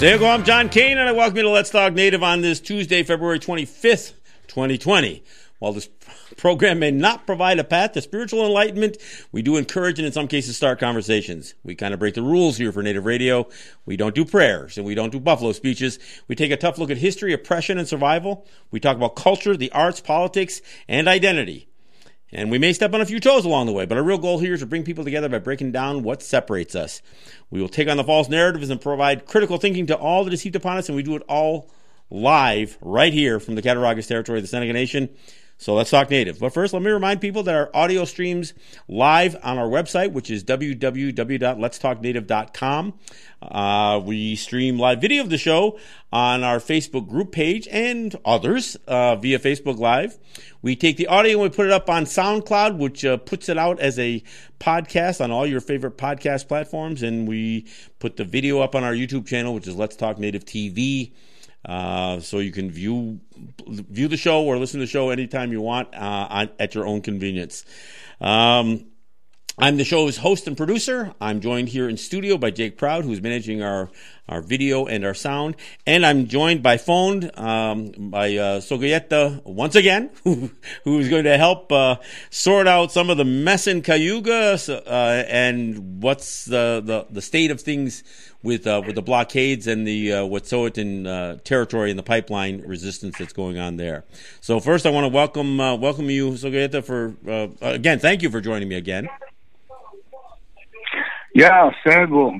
You go. I'm John Kane, and I welcome you to Let's Talk Native on this Tuesday, February 25th, 2020. While this program may not provide a path to spiritual enlightenment, we do encourage and in some cases start conversations. We kind of break the rules here for Native Radio. We don't do prayers and we don't do buffalo speeches. We take a tough look at history, oppression, and survival. We talk about culture, the arts, politics, and identity. And we may step on a few toes along the way, but our real goal here is to bring people together by breaking down what separates us. We will take on the false narratives and provide critical thinking to all that is heaped upon us, and we do it all live right here from the Cattaraugus territory of the Seneca Nation. So let's talk native. But first, let me remind people that our audio streams live on our website, which is www.letstalknative.com. Uh, we stream live video of the show on our Facebook group page and others uh, via Facebook Live. We take the audio and we put it up on SoundCloud, which uh, puts it out as a podcast on all your favorite podcast platforms. And we put the video up on our YouTube channel, which is Let's Talk Native TV. Uh, so you can view view the show or listen to the show anytime you want uh, on, at your own convenience. Um, I'm the show's host and producer. I'm joined here in studio by Jake Proud, who's managing our, our video and our sound. And I'm joined by phone um, by uh, once again, who, who's going to help uh, sort out some of the mess in Cayuga uh, and what's the, the, the state of things with uh, with the blockades and the uh, Wet'suwet'en uh, territory and the pipeline resistance that's going on there. So first, I want to welcome uh, welcome you, Sogoyeta, for uh, again. Thank you for joining me again. Yeah, sad. Well,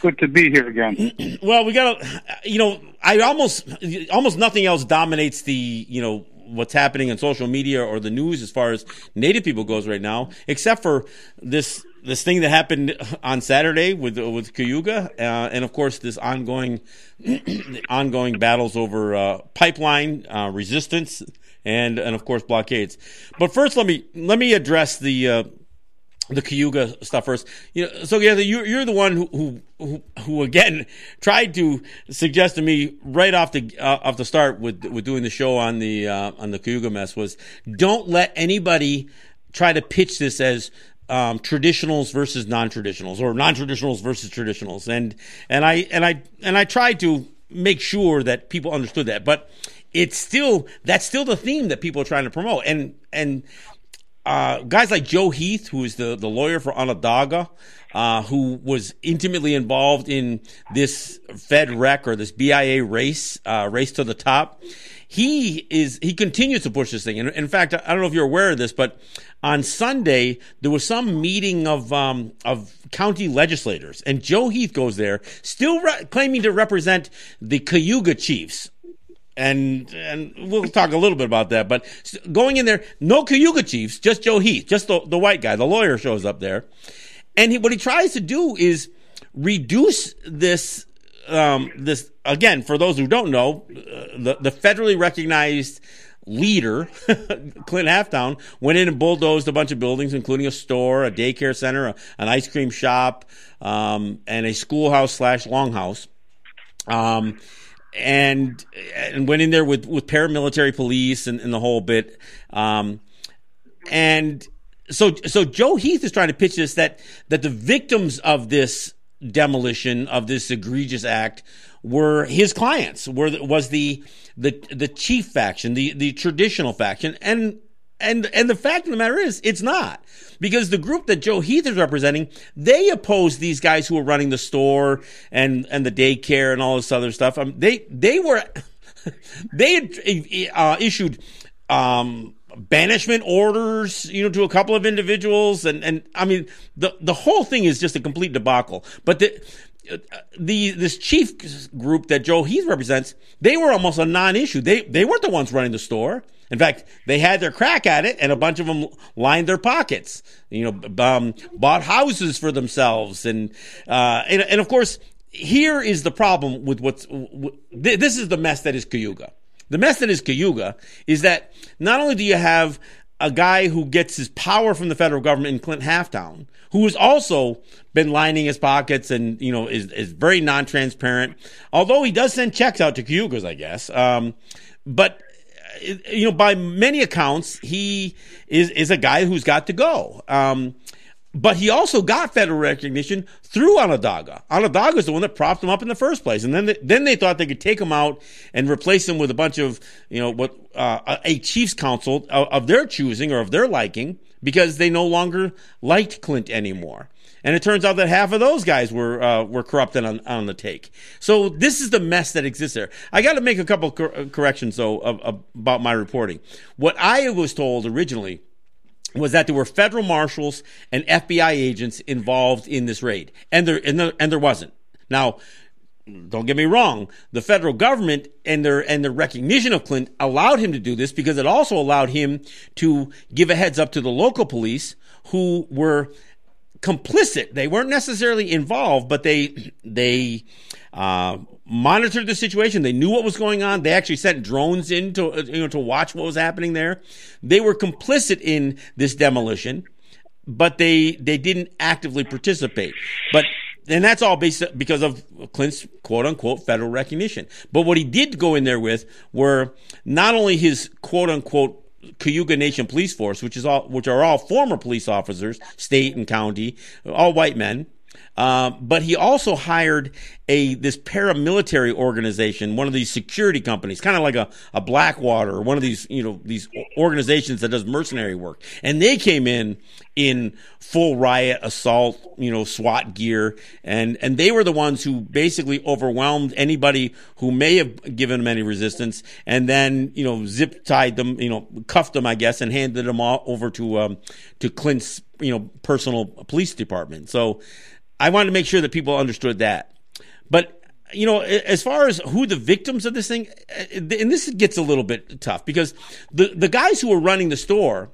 good to be here again. well, we got to, you know, I almost almost nothing else dominates the, you know, what's happening on social media or the news as far as native people goes right now, except for this this thing that happened on Saturday with with Cayuga, uh, and of course this ongoing ongoing battles over uh, pipeline uh, resistance and and of course blockades. But first, let me let me address the uh, the Cayuga stuff first. You know, so yeah, you, you're the one who, who, who, again tried to suggest to me right off the uh, off the start with with doing the show on the uh, on the Cayuga mess was don't let anybody try to pitch this as um, traditionals versus non-traditionals or non-traditionals versus traditionals, and and I and I and I tried to make sure that people understood that, but it's still that's still the theme that people are trying to promote, and and uh, guys like Joe Heath, who is the, the lawyer for Onondaga, uh, who was intimately involved in this Fed rec or this BIA race, uh, race to the top. He is, he continues to push this thing. And in fact, I don't know if you're aware of this, but on Sunday, there was some meeting of, um, of county legislators and Joe Heath goes there, still re- claiming to represent the Cayuga chiefs and and we'll talk a little bit about that. But going in there, no Cayuga Chiefs, just Joe Heath, just the, the white guy, the lawyer shows up there, and he, what he tries to do is reduce this um, this again for those who don't know, uh, the the federally recognized leader, Clint Halftown, went in and bulldozed a bunch of buildings, including a store, a daycare center, a, an ice cream shop, um, and a schoolhouse slash longhouse. Um, and and went in there with with paramilitary police and, and the whole bit. Um, and so so Joe Heath is trying to pitch this that that the victims of this demolition of this egregious act were his clients were was the the the chief faction the the traditional faction and and and the fact of the matter is, it's not because the group that Joe Heath is representing, they oppose these guys who are running the store and and the daycare and all this other stuff. Um, they they were they had uh, issued um, banishment orders, you know, to a couple of individuals, and and I mean the the whole thing is just a complete debacle. But the the this chief group that Joe Heath represents, they were almost a non-issue. They they weren't the ones running the store. In fact, they had their crack at it, and a bunch of them lined their pockets. You know, um, bought houses for themselves, and, uh, and and of course, here is the problem with what's. this is the mess that is Cayuga. The mess that is Cayuga is that not only do you have a guy who gets his power from the federal government in Clint Halftown, who has also been lining his pockets and, you know, is, is very non-transparent. Although he does send checks out to Cayugas, I guess. Um, but you know, by many accounts, he is is a guy who's got to go. Um, But he also got federal recognition through Onondaga. Onondaga is the one that propped him up in the first place, and then they, then they thought they could take him out and replace him with a bunch of you know what uh, a chief's council of, of their choosing or of their liking because they no longer liked Clint anymore. And it turns out that half of those guys were uh, were corrupted on, on the take. So this is the mess that exists there. I got to make a couple cor- corrections though of, of, about my reporting. What I was told originally was that there were federal marshals and FBI agents involved in this raid, and there and there, and there wasn't. Now, don't get me wrong, the federal government and their and their recognition of Clint allowed him to do this because it also allowed him to give a heads up to the local police who were complicit. They weren't necessarily involved, but they they uh, monitored the situation. They knew what was going on. They actually sent drones in to uh, you know to watch what was happening there. They were complicit in this demolition, but they they didn't actively participate. But and that's all based because of Clint's quote unquote federal recognition. But what he did go in there with were not only his quote unquote Cayuga Nation Police Force, which is all, which are all former police officers, state and county, all white men. Um, but he also hired a this paramilitary organization, one of these security companies, kind of like a, a Blackwater one of these you know these organizations that does mercenary work, and they came in in full riot assault, you know, SWAT gear, and and they were the ones who basically overwhelmed anybody who may have given them any resistance, and then you know zip tied them, you know, cuffed them, I guess, and handed them all over to um, to Clint's you know personal police department. So I wanted to make sure that people understood that. But you know, as far as who the victims of this thing, uh, and this gets a little bit tough because the the guys who were running the store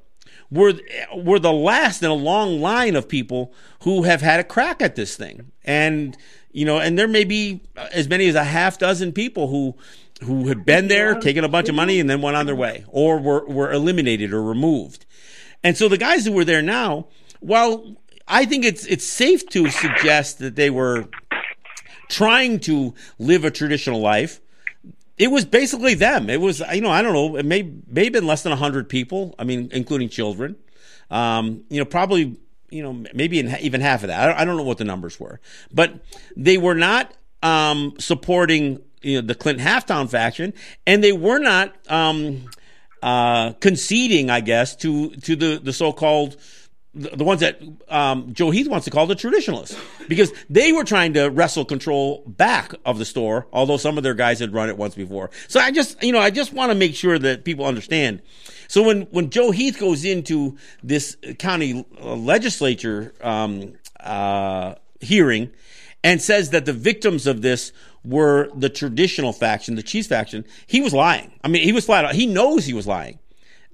were were the last in a long line of people who have had a crack at this thing, and you know, and there may be uh, as many as a half dozen people who who had been there, taken a bunch of money, and then went on their way, or were were eliminated or removed. And so the guys who were there now, while I think it's it's safe to suggest that they were trying to live a traditional life. It was basically them. It was you know I don't know it may may have been less than hundred people. I mean including children. Um, you know probably you know maybe even half of that. I don't, I don't know what the numbers were, but they were not um, supporting you know, the Clinton Halftown faction, and they were not um, uh, conceding, I guess, to to the the so called the ones that um, Joe Heath wants to call the traditionalists, because they were trying to wrestle control back of the store, although some of their guys had run it once before. So I just, you know, I just want to make sure that people understand. So when when Joe Heath goes into this county legislature um, uh, hearing and says that the victims of this were the traditional faction, the Cheese faction, he was lying. I mean, he was flat out. He knows he was lying.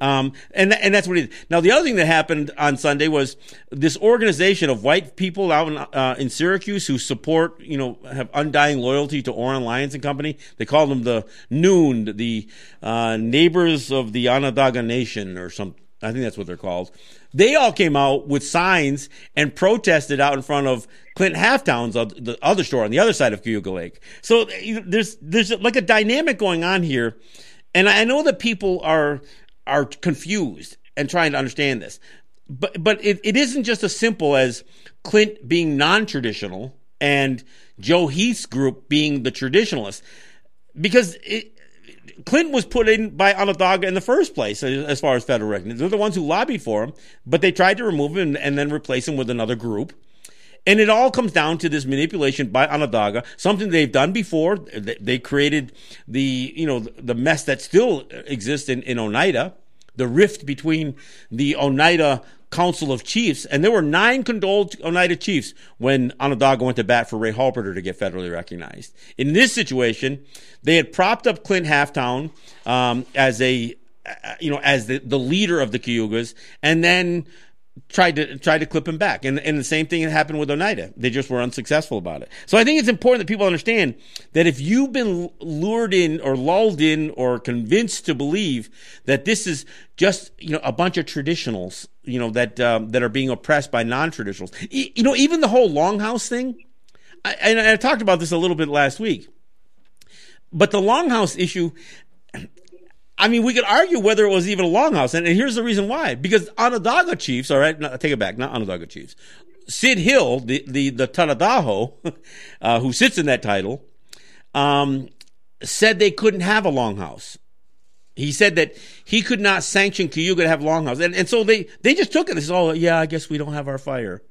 Um, and and that's what it is. Now the other thing that happened on Sunday was this organization of white people out in, uh, in Syracuse who support, you know, have undying loyalty to Oren Lyons and Company. They call them the Noon, the uh, neighbors of the Onondaga Nation, or some. I think that's what they're called. They all came out with signs and protested out in front of Clint Halftown's the other store on the other side of Cayuga Lake. So there's there's like a dynamic going on here, and I know that people are are confused and trying to understand this. But but it, it isn't just as simple as Clint being non-traditional and Joe Heath's group being the traditionalists, because it, Clinton was put in by Onondaga in the first place, as far as federal recognition. They're the ones who lobbied for him, but they tried to remove him and, and then replace him with another group. And it all comes down to this manipulation by Onondaga, something they've done before. They created the, you know, the mess that still exists in, in Oneida, the rift between the Oneida Council of Chiefs, and there were nine condoled Oneida chiefs when Onondaga went to bat for Ray Halbritter to get federally recognized. In this situation, they had propped up Clint Halftown um, as a, you know, as the, the leader of the Cayugas, and then tried to tried to clip him back. And and the same thing happened with Oneida. They just were unsuccessful about it. So I think it's important that people understand that if you've been lured in or lulled in or convinced to believe that this is just you know a bunch of traditionals, you know that um, that are being oppressed by non-traditionals. E- you know even the whole Longhouse thing. I, and I talked about this a little bit last week. But the Longhouse issue I mean, we could argue whether it was even a longhouse, and, and here's the reason why. Because Onondaga chiefs, all right, no, take it back, not Onondaga chiefs. Sid Hill, the the the Tadodaho, uh, who sits in that title, um, said they couldn't have a longhouse. He said that he could not sanction Cayuga to have longhouse, and and so they they just took it. They said, "Oh, yeah, I guess we don't have our fire."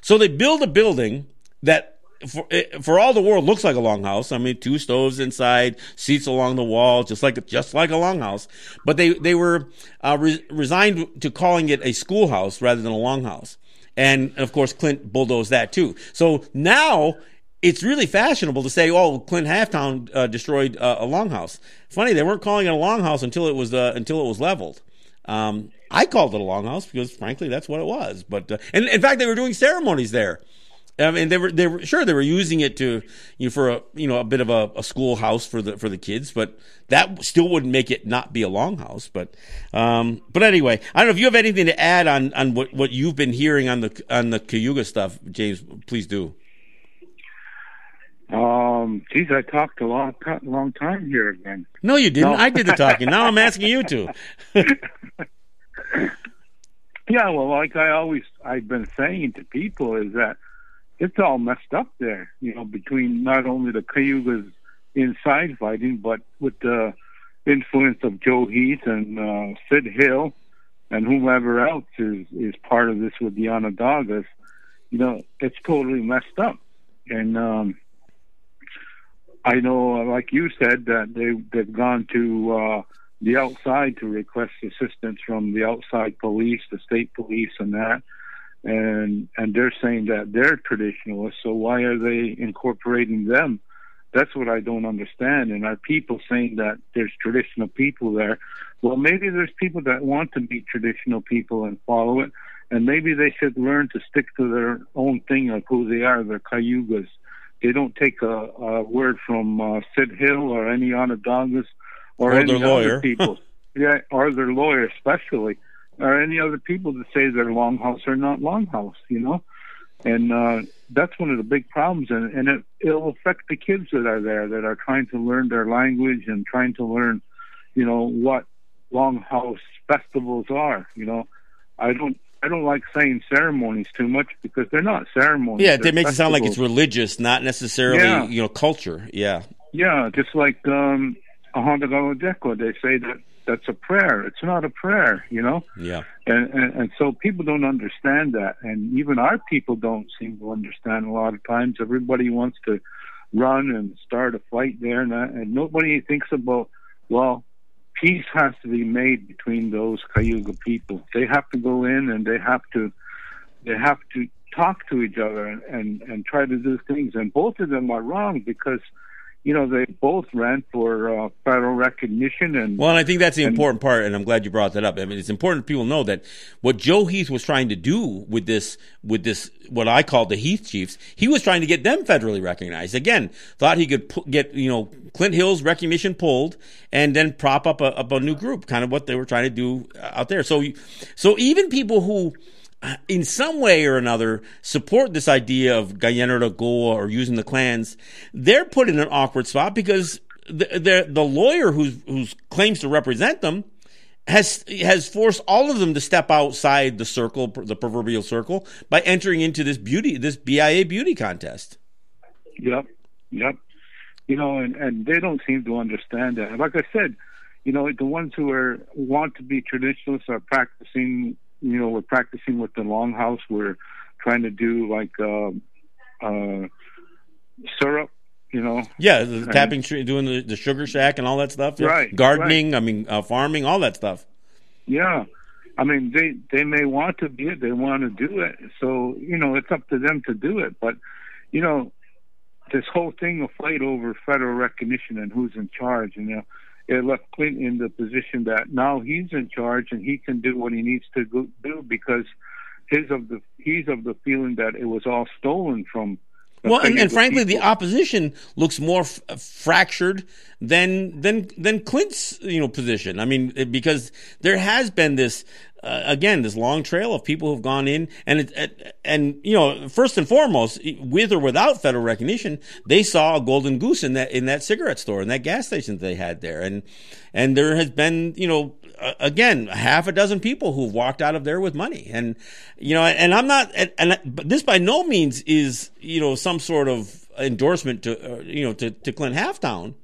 So they build a building that for for all the world looks like a longhouse. I mean, two stoves inside, seats along the wall, just like just like a longhouse. But they they were uh, re- resigned to calling it a schoolhouse rather than a longhouse. And of course, Clint bulldozed that too. So now it's really fashionable to say, "Oh, Clint Halftown uh, destroyed uh, a longhouse." Funny, they weren't calling it a longhouse until it was uh, until it was leveled. Um, I called it a longhouse because, frankly, that's what it was. But uh, and in fact, they were doing ceremonies there. I mean, they were they were sure they were using it to you know for a you know a bit of a, a schoolhouse for the for the kids, but that still wouldn't make it not be a longhouse. But um, but anyway, I don't know if you have anything to add on on what, what you've been hearing on the on the Cayuga stuff, James. Please do. Um, geez, I talked a long, long time here again. No, you didn't. No. I did the talking. now I'm asking you to. yeah, well, like I always, I've been saying to people is that it's all messed up there. You know, between not only the Cayugas inside fighting, but with the influence of Joe Heath and uh, Sid Hill and whomever else is is part of this with the Onondagas. You know, it's totally messed up, and um, I know, like you said, that they they've gone to uh, the outside to request assistance from the outside police, the state police, and that and and they're saying that they're traditionalists. So why are they incorporating them? That's what I don't understand. And are people saying that there's traditional people there? Well, maybe there's people that want to be traditional people and follow it, and maybe they should learn to stick to their own thing of who they are. They're Cayugas. They don't take a, a word from uh, Sid Hill or any Onondagas or, or any other people. yeah, or their lawyer especially or any other people that say they're longhouse or not longhouse, you know. And uh, that's one of the big problems, and, and it, it'll affect the kids that are there that are trying to learn their language and trying to learn, you know, what longhouse festivals are. You know, I don't I don't like saying ceremonies too much because they're not ceremonies. Yeah, it makes festivals. it sound like it's religious, not necessarily yeah. you know culture. Yeah. Yeah, just like um, a Honda Deco, they say that that's a prayer. It's not a prayer, you know. Yeah. And, and and so people don't understand that, and even our people don't seem to understand. A lot of times, everybody wants to run and start a fight there, and, that, and nobody thinks about well, peace has to be made between those Cayuga people. They have to go in and they have to they have to talk to each other and and, and try to do things. And both of them are wrong because you know, they both ran for uh, federal recognition. And well, and I think that's the and, important part, and I'm glad you brought that up. I mean, it's important people know that what Joe Heath was trying to do with this, with this, what I call the Heath Chiefs, he was trying to get them federally recognized. Again, thought he could get, you know, Clint Hill's recognition pulled, and then prop up a, up a new group, kind of what they were trying to do out there. So, so even people who in some way or another support this idea of Gallina Goa or using the clans, they're put in an awkward spot because the, the, lawyer who's, who's claims to represent them has has forced all of them to step outside the circle, the proverbial circle, by entering into this beauty, this BIA beauty contest. Yep, yep. You know, and and they don't seem to understand that. Like I said, you know, the ones who are want to be traditionalists are practicing you know, we're practicing with the longhouse. We're trying to do like uh, uh, syrup, you know. Yeah, the tapping, doing the, the sugar shack and all that stuff. Yeah. Right. Gardening. Right. I mean, uh, farming, all that stuff. Yeah. I mean, they they may want to be it. They want to do it. So you know, it's up to them to do it. But you know, this whole thing of fight over federal recognition and who's in charge. And you know, it left Clinton in the position that now he's in charge and he can do what he needs to do because his of the he's of the feeling that it was all stolen from Well, and, and frankly, people. the opposition looks more f- fractured than than than Clint's you know position. I mean, because there has been this uh, again this long trail of people who've gone in and it, and you know first and foremost with or without federal recognition they saw a golden goose in that in that cigarette store in that gas station that they had there and and there has been you know again half a dozen people who've walked out of there with money and you know and I'm not and, and but this by no means is you know some sort of endorsement to uh, you know to to Clint Halftown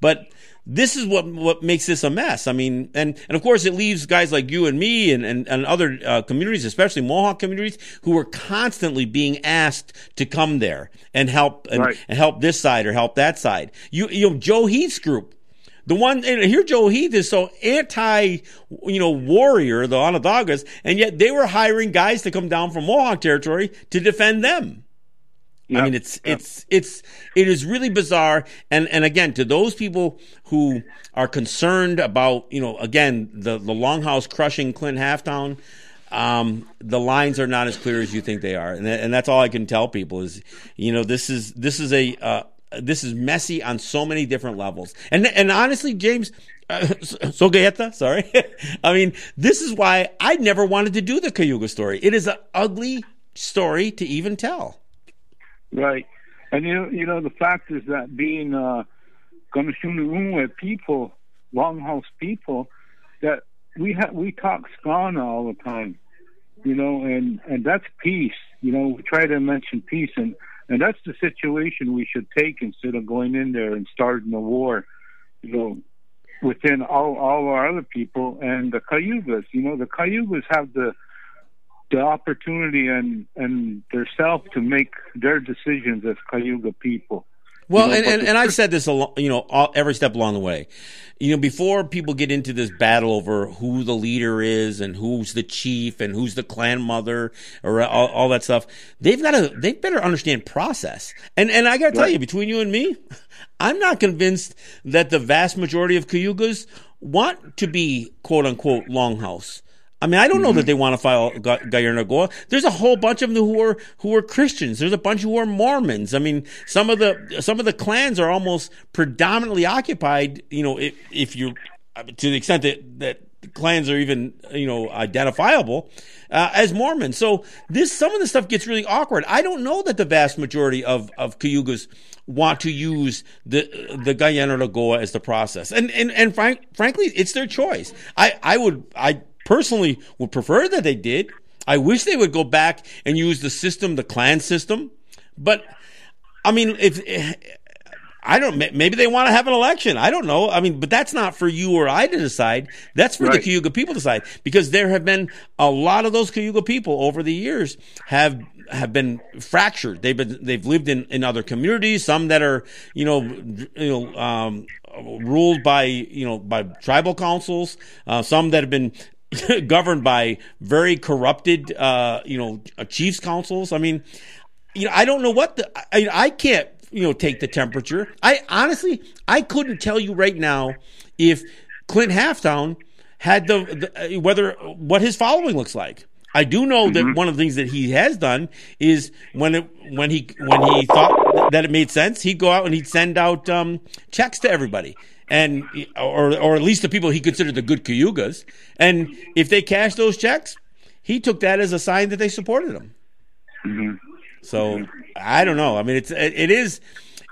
but this is what what makes this a mess. I mean, and and of course it leaves guys like you and me and and, and other uh, communities, especially Mohawk communities, who are constantly being asked to come there and help and, right. and help this side or help that side. You you know Joe Heath's group. The one and here, Joe Heath is so anti, you know, warrior, the Onondagas, and yet they were hiring guys to come down from Mohawk territory to defend them. Yep. I mean, it's yep. it's it's it is really bizarre. And and again, to those people who are concerned about, you know, again the the longhouse crushing Clint Halftown, um, the lines are not as clear as you think they are, and and that's all I can tell people is, you know, this is this is a uh, this is messy on so many different levels. And and honestly, James, uh, Sogayeta, sorry. I mean, this is why I never wanted to do the Cayuga story. It is an ugly story to even tell. Right. And you know, you know, the fact is that being uh, with people, longhouse people, that we have we talk Skana all the time, you know, and and that's peace. You know, we try to mention peace, and and that's the situation we should take instead of going in there and starting a war, you know, within all all our other people and the Cayugas. You know, the Cayugas have the the opportunity and and their self to make their decisions as Cayuga people. Well, you know, and, and, and I've said this, you know, all, every step along the way. You know, before people get into this battle over who the leader is and who's the chief and who's the clan mother or all, all that stuff, they've got to, they better understand process. And, and I got to tell you, between you and me, I'm not convinced that the vast majority of Cayugas want to be quote unquote longhouse. I mean, I don't know that mm-hmm. they want to file Gayernagoa. There's a whole bunch of them who are who are Christians. There's a bunch who are Mormons. I mean, some of the some of the clans are almost predominantly occupied. You know, if, if you to the extent that that clans are even you know identifiable uh, as Mormons. So this some of the stuff gets really awkward. I don't know that the vast majority of of Cayugas want to use the the Gayernagoa as the process, and and and frank, frankly, it's their choice. I I would I personally would prefer that they did. I wish they would go back and use the system, the clan system. But I mean, if I don't, maybe they want to have an election. I don't know. I mean, but that's not for you or I to decide. That's for right. the Cayuga people to decide because there have been a lot of those Cayuga people over the years have have been fractured. They've been they've lived in, in other communities. Some that are you know you know um, ruled by you know by tribal councils. Uh, some that have been governed by very corrupted, uh, you know, chiefs councils. I mean, you know, I don't know what the, I, I can't, you know, take the temperature. I honestly, I couldn't tell you right now if Clint Halftown had the, the whether what his following looks like. I do know that mm-hmm. one of the things that he has done is when it, when he when he thought that it made sense, he'd go out and he'd send out um, checks to everybody and or or at least the people he considered the good Cayugas. And if they cashed those checks, he took that as a sign that they supported him. Mm-hmm. So I don't know. I mean, it's it is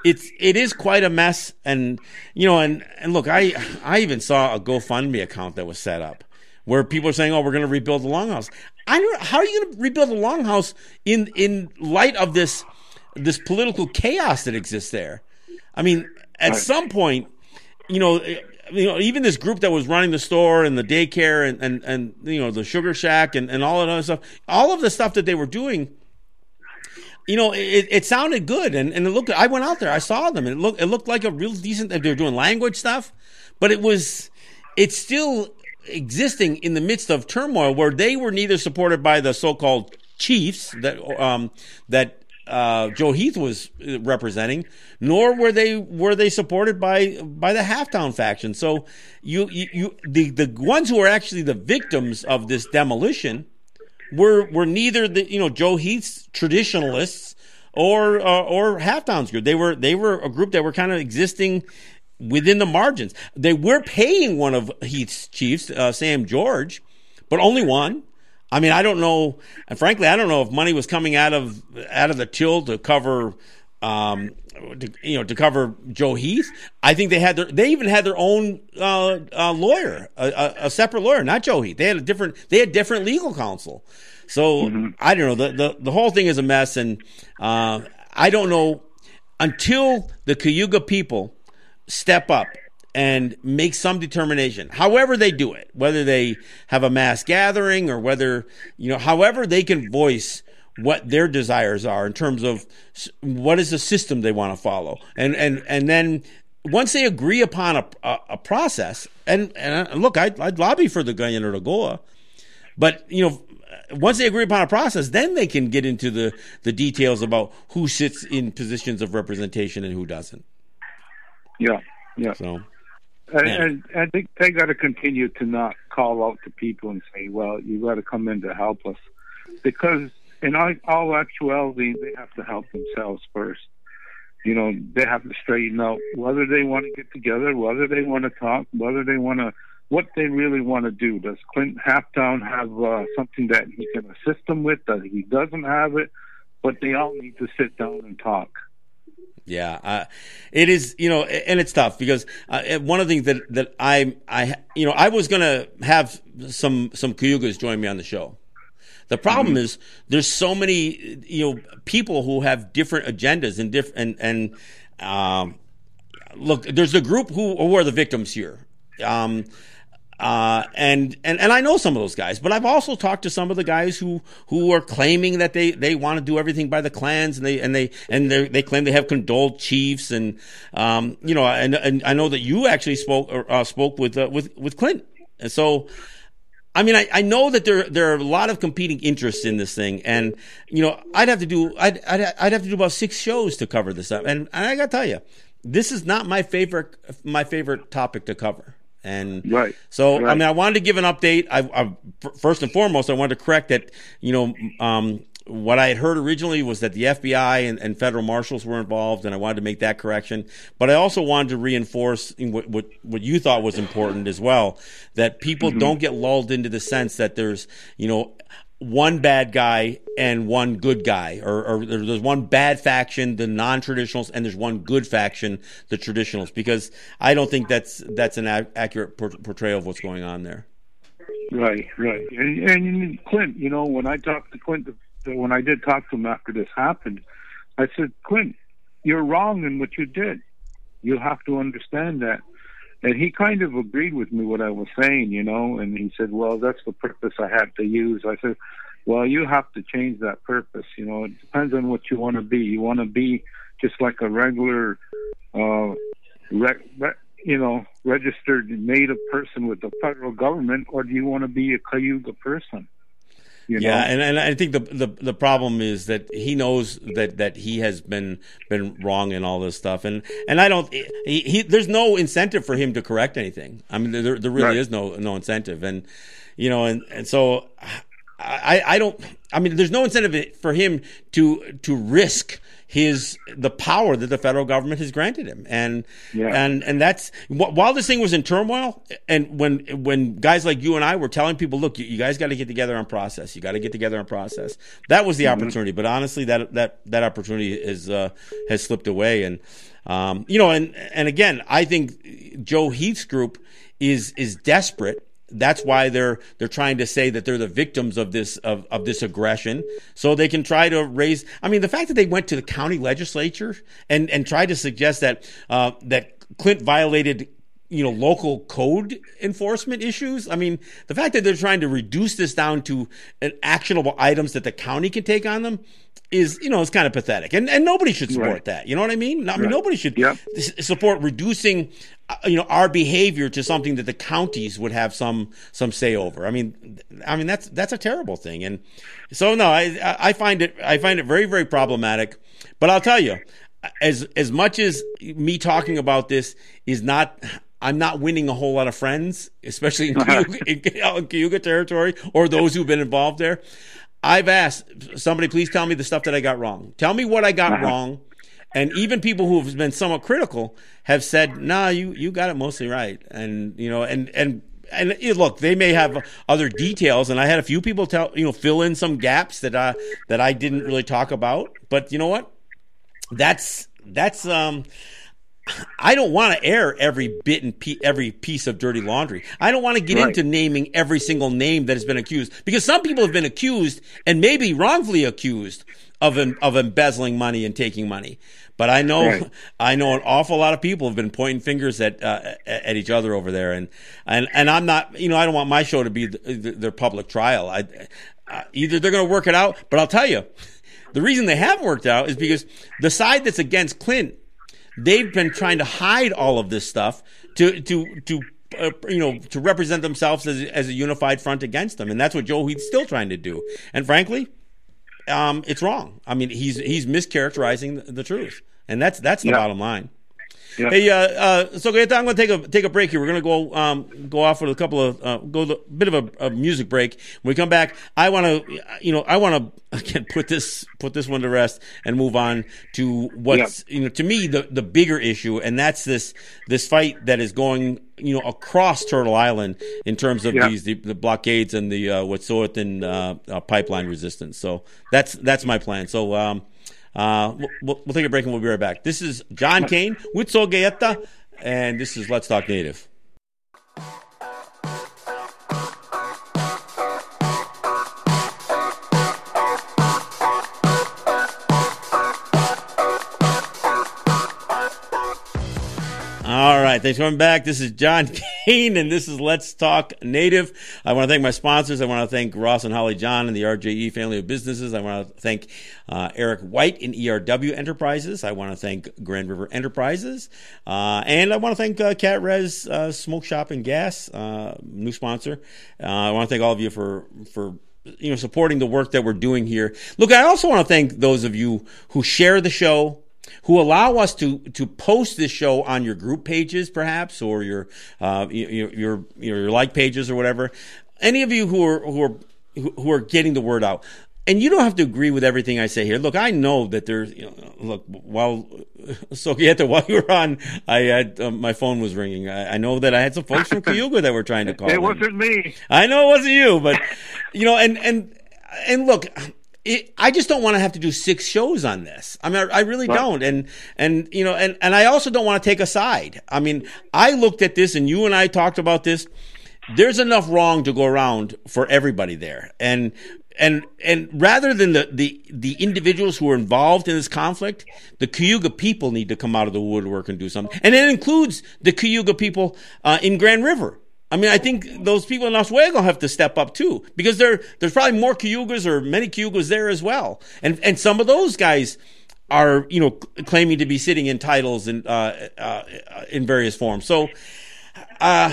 it's it is quite a mess, and you know, and and look, I I even saw a GoFundMe account that was set up where people are saying, "Oh, we're going to rebuild the Longhouse." I don't. How are you going to rebuild the Longhouse in in light of this this political chaos that exists there? I mean, at some point, you know, you know, even this group that was running the store and the daycare and, and, and you know, the sugar shack and, and all that other stuff, all of the stuff that they were doing, you know, it, it sounded good. And, and looked, I went out there, I saw them and it looked, it looked like a real decent, they were doing language stuff, but it was, it's still existing in the midst of turmoil where they were neither supported by the so-called chiefs that, um, that uh, Joe Heath was representing, nor were they were they supported by by the Halftown faction. So you, you, you the the ones who are actually the victims of this demolition were were neither the you know Joe Heath's traditionalists or uh, or Halftown's group. They were they were a group that were kind of existing within the margins. They were paying one of Heath's chiefs, uh, Sam George, but only one. I mean, I don't know, and frankly, I don't know if money was coming out of out of the till to cover, um, to, you know, to cover Joe Heath. I think they had their, they even had their own uh, uh, lawyer, a, a, a, separate lawyer, not Joe Heath. They had a different, they had different legal counsel. So mm-hmm. I don't know. The, the the whole thing is a mess, and uh, I don't know until the Cayuga people step up and make some determination, however they do it, whether they have a mass gathering or whether, you know, however they can voice what their desires are in terms of what is the system they want to follow. And, and, and then once they agree upon a, a, a process, and, and uh, look, I'd, I'd lobby for the Guyana Goa, but, you know, once they agree upon a process, then they can get into the, the details about who sits in positions of representation and who doesn't. Yeah, yeah. So and, and I think they got to continue to not call out to people and say, "Well, you got to come in to help us," because in all, all actuality, they have to help themselves first. You know, they have to straighten out whether they want to get together, whether they want to talk, whether they want to, what they really want to do. Does Clint Halftown have uh, something that he can assist them with? Does he doesn't have it? But they all need to sit down and talk. Yeah, uh, it is. You know, and it's tough because uh, one of the things that that I I you know I was gonna have some some Cayugas join me on the show. The problem mm-hmm. is there's so many you know people who have different agendas and different and and um, look, there's the group who who are the victims here. Um, uh, and, and, and I know some of those guys, but I've also talked to some of the guys who, who are claiming that they, they want to do everything by the clans and they, and they, and they claim they have condoled chiefs and, um, you know, and, and I know that you actually spoke, uh, spoke with, uh, with, with Clint. And so, I mean, I, I know that there there are a lot of competing interests in this thing, and you know, I'd have to do I'd I'd, I'd have to do about six shows to cover this up, and, and I got to tell you, this is not my favorite my favorite topic to cover. And right. so, right. I mean, I wanted to give an update. I, I, first and foremost, I wanted to correct that, you know, um, what I had heard originally was that the FBI and, and, federal marshals were involved, and I wanted to make that correction. But I also wanted to reinforce what what, what you thought was important as well, that people mm-hmm. don't get lulled into the sense that there's you know one bad guy and one good guy, or, or, there's one bad faction, the non-traditionals, and there's one good faction, the traditionals. Because I don't think that's that's an a- accurate por- portrayal of what's going on there. Right, right, and, and Clint, you know, when I talked to Clint, when I did talk to him after this happened, I said, Clint, you're wrong in what you did. You have to understand that and he kind of agreed with me what I was saying, you know, and he said, "Well, that's the purpose I had to use." I said, "Well, you have to change that purpose. You know, it depends on what you want to be. You want to be just like a regular, uh, re- you know, registered native person with the federal government, or do you want to be a Cayuga person?" You know? Yeah, and, and I think the, the the problem is that he knows that, that he has been been wrong in all this stuff, and and I don't. He, he there's no incentive for him to correct anything. I mean, there there really right. is no no incentive, and you know, and and so I I don't. I mean, there's no incentive for him to to risk his the power that the federal government has granted him, and yeah. and and that's while this thing was in turmoil, and when when guys like you and I were telling people, look, you, you guys got to get together on process, you got to get together on process. That was the mm-hmm. opportunity, but honestly, that that that opportunity is uh, has slipped away, and um, you know, and and again, I think Joe Heath's group is is desperate that's why they're they're trying to say that they're the victims of this of, of this aggression. So they can try to raise i mean the fact that they went to the county legislature and and tried to suggest that uh, that clint violated you know local code enforcement issues i mean the fact that they're trying to reduce this down to actionable items that the county can take on them is you know it's kind of pathetic and and nobody should support right. that you know what i mean i mean right. nobody should yep. support reducing uh, you know our behavior to something that the counties would have some some say over i mean i mean that's that's a terrible thing and so no i i find it i find it very very problematic but i'll tell you as as much as me talking about this is not I'm not winning a whole lot of friends, especially in Cayuga, in Cayuga territory or those who've been involved there. I've asked somebody, please tell me the stuff that I got wrong. Tell me what I got uh-huh. wrong. And even people who have been somewhat critical have said, "Nah, you you got it mostly right." And you know, and and and look, they may have other details, and I had a few people tell you know fill in some gaps that I that I didn't really talk about. But you know what? That's that's um I don't want to air every bit and pe- every piece of dirty laundry. I don't want to get right. into naming every single name that has been accused because some people have been accused and maybe wrongfully accused of em- of embezzling money and taking money. But I know right. I know an awful lot of people have been pointing fingers at uh, at each other over there, and and and I'm not you know I don't want my show to be the, the, their public trial. I uh, either they're going to work it out, but I'll tell you, the reason they haven't worked out is because the side that's against Clint they've been trying to hide all of this stuff to to to uh, you know to represent themselves as as a unified front against them, and that's what Joe Heath's still trying to do. And frankly, um, it's wrong. I mean, he's he's mischaracterizing the, the truth, and that's that's the yeah. bottom line. Yeah. Hey, uh, uh, so I'm going to take a take a break here. We're going to go um, go off with a couple of uh, go a bit of a, a, music break. When we come back, I want to you know I want to again put this put this one to rest and move on to what's yeah. you know to me the the bigger issue, and that's this this fight that is going you know across Turtle Island in terms of yeah. these the, the, blockades and the uh, Wet'suwet'en uh, uh, pipeline resistance. So that's that's my plan. So. Um, uh, we'll, we'll, take a break and we'll be right back. This is John Kane with Sol Galletta, and this is Let's Talk Native. Thanks for coming back. This is John Kane, and this is Let's Talk Native. I want to thank my sponsors. I want to thank Ross and Holly John and the RJE family of businesses. I want to thank uh, Eric White in ERW Enterprises. I want to thank Grand River Enterprises, uh, and I want to thank uh, Cat Res uh, Smoke Shop and Gas, uh, new sponsor. Uh, I want to thank all of you for for you know supporting the work that we're doing here. Look, I also want to thank those of you who share the show who allow us to to post this show on your group pages, perhaps, or your uh, your, your your like pages or whatever. Any of you who are who are who are getting the word out. And you don't have to agree with everything I say here. Look, I know that there's, you know, look, while, so while you were on, I had, uh, my phone was ringing. I, I, know that I had some folks from Cayuga that were trying to call. It wasn't me. I know it wasn't you, but, you know, and, and, and look, it, I just don't want to have to do six shows on this. I mean, I, I really right. don't. And, and, you know, and, and I also don't want to take a side. I mean, I looked at this and you and I talked about this. There's enough wrong to go around for everybody there. And, and, and rather than the, the, the individuals who are involved in this conflict, the Cayuga people need to come out of the woodwork and do something. And it includes the Cayuga people, uh, in Grand River I mean, I think those people in Oswego have to step up too, because there, there's probably more Cayugas or many Cayugas there as well. And, and some of those guys are, you know, claiming to be sitting in titles in, uh, uh, in various forms. So, uh,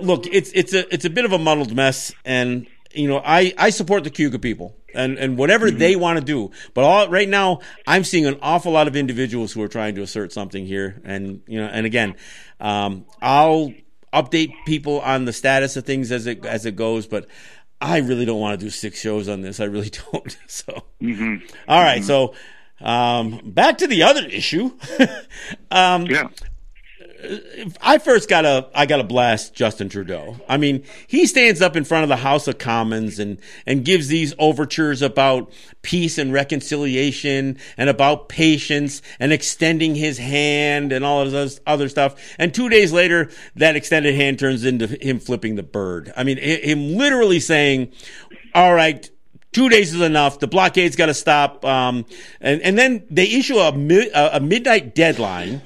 look, it's, it's a, it's a bit of a muddled mess. And, you know, I, I support the Cayuga people and, and whatever mm-hmm. they want to do. But all, right now, I'm seeing an awful lot of individuals who are trying to assert something here. And, you know, and again, um, I'll, update people on the status of things as it as it goes, but I really don't want to do six shows on this. I really don't. So, mm-hmm. all right. Mm-hmm. So, um, back to the other issue. um, yeah. I first got a I got to blast Justin Trudeau. I mean, he stands up in front of the House of Commons and and gives these overtures about peace and reconciliation and about patience and extending his hand and all of this other stuff. And 2 days later, that extended hand turns into him flipping the bird. I mean, him literally saying, "All right, two days is enough. The blockade's got to stop. Um, and, and then they issue a, mi- a midnight deadline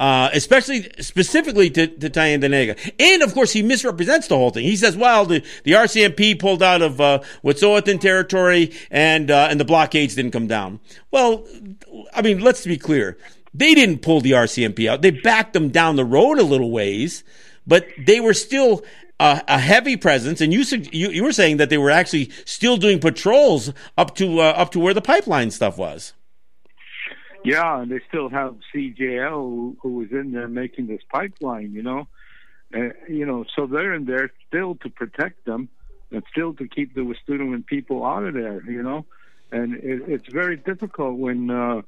uh, especially specifically to, to Tyendinaga. And of course, he misrepresents the whole thing. He says, well, the, the RCMP pulled out of uh, Wet'suwet'en territory and, uh, and the blockades didn't come down. Well, I mean, let's be clear. They didn't pull the RCMP out. They backed them down the road a little ways, but they were still a, a, heavy presence, and you, you, you were saying that they were actually still doing patrols up to uh, up to where the pipeline stuff was. Yeah, and they still have CGL who, who was in there making this pipeline. You know, uh, you know, so they're in there still to protect them. and still to keep the Wet'suwet'en people out of there, you know. And it, it's very difficult when uh,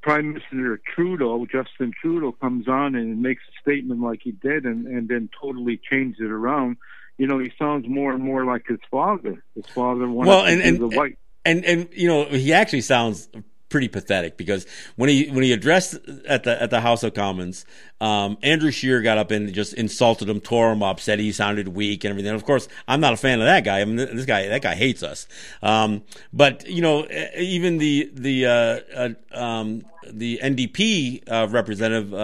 Prime Minister Trudeau, Justin Trudeau, comes on and makes a statement like he did, and, and then totally changes it around. You know, he sounds more and more like his father. His father wanted well, and, and, the white. And and you know, he actually sounds pretty pathetic because when he when he addressed at the at the House of Commons, um, Andrew Scheer got up and just insulted him, tore him up, said he sounded weak and everything. And of course, I'm not a fan of that guy. I mean, this guy that guy hates us. Um, but you know, even the the uh, uh, um, the NDP uh, representative.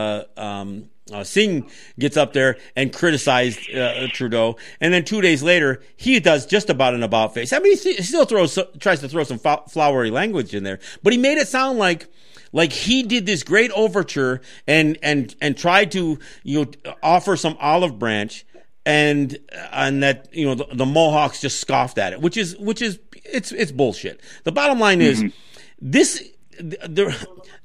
Uh, Singh gets up there and criticized uh, Trudeau, and then two days later he does just about an about face. I mean, he still throws tries to throw some flowery language in there, but he made it sound like like he did this great overture and and and tried to you know offer some olive branch and and that you know the, the Mohawks just scoffed at it, which is which is it's it's bullshit. The bottom line is mm-hmm. this. The,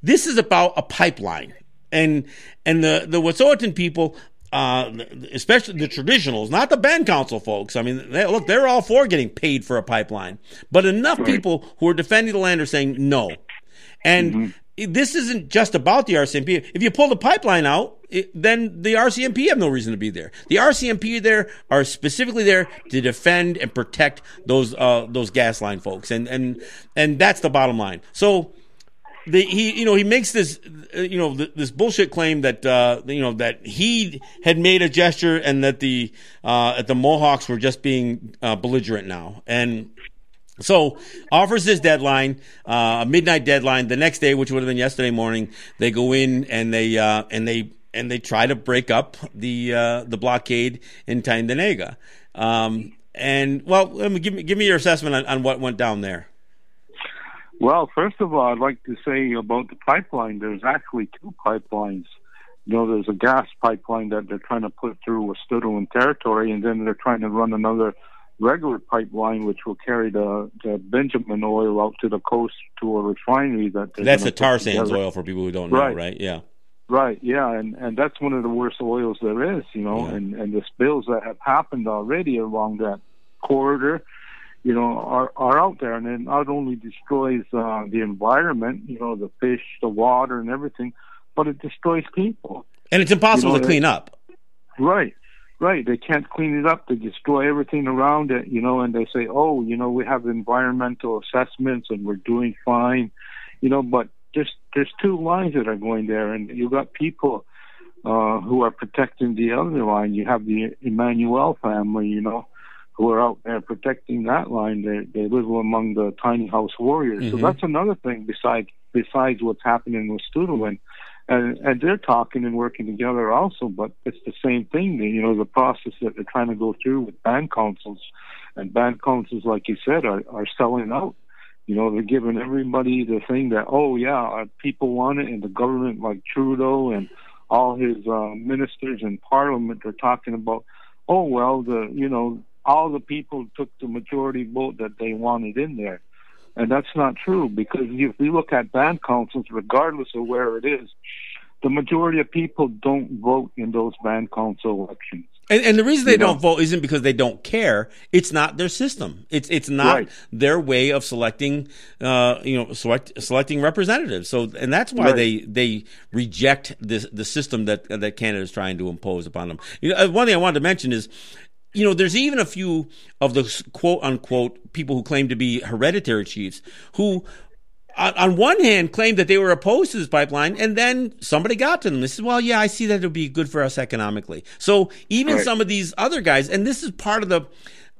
this is about a pipeline and and the the Wet'suwet'en people, uh, especially the traditionals, not the band council folks. I mean, they, look, they're all for getting paid for a pipeline, but enough people who are defending the land are saying no, and. Mm-hmm. This isn't just about the RCMP. If you pull the pipeline out, it, then the RCMP have no reason to be there. The RCMP there are specifically there to defend and protect those uh, those gas line folks, and and and that's the bottom line. So the, he you know he makes this uh, you know this bullshit claim that uh, you know that he had made a gesture and that the uh, the Mohawks were just being uh, belligerent now and. So offers this deadline, uh, a midnight deadline. The next day, which would have been yesterday morning, they go in and they uh, and they and they try to break up the uh the blockade in Tyendinaga. Um, and well, give me give me your assessment on, on what went down there. Well, first of all, I'd like to say about the pipeline. There's actually two pipelines. You know, there's a gas pipeline that they're trying to put through Wet'suwet'en territory, and then they're trying to run another regular pipeline which will carry the, the bitumen oil out to the coast to a refinery that that's the tar sands oil for people who don't know, right? right? Yeah. Right, yeah, and and that's one of the worst oils there is, you know, yeah. and and the spills that have happened already along that corridor, you know, are are out there, and it not only destroys uh, the environment, you know, the fish, the water, and everything, but it destroys people. And it's impossible you know, to clean up. Right, right. They can't clean it up. They destroy everything around it, you know, and they say, oh, you know, we have environmental assessments and we're doing fine, you know, but there's there's two lines that are going there, and you've got people uh, who are protecting the other line. You have the Emmanuel family, you know who are out there protecting that line. They they live among the tiny house warriors. Mm-hmm. So that's another thing besides besides what's happening with Studlin. And and they're talking and working together also, but it's the same thing. You know, the process that they're trying to go through with band councils, and band councils, like you said, are are selling out. You know, they're giving everybody the thing that oh yeah, people want it, and the government like Trudeau and all his uh, ministers in Parliament are talking about oh well the you know all the people took the majority vote that they wanted in there. And that's not true because if you look at band councils, regardless of where it is, the majority of people don't vote in those band council elections. And, and the reason they you don't know? vote isn't because they don't care. It's not their system. It's it's not right. their way of selecting, uh, you know, select, selecting representatives. So, and that's why right. they they reject this the system that that Canada is trying to impose upon them. You know, one thing I wanted to mention is you know, there's even a few of the quote unquote people who claim to be hereditary chiefs who, on one hand, claim that they were opposed to this pipeline, and then somebody got to them. They said, "Well, yeah, I see that it'll be good for us economically." So even right. some of these other guys, and this is part of the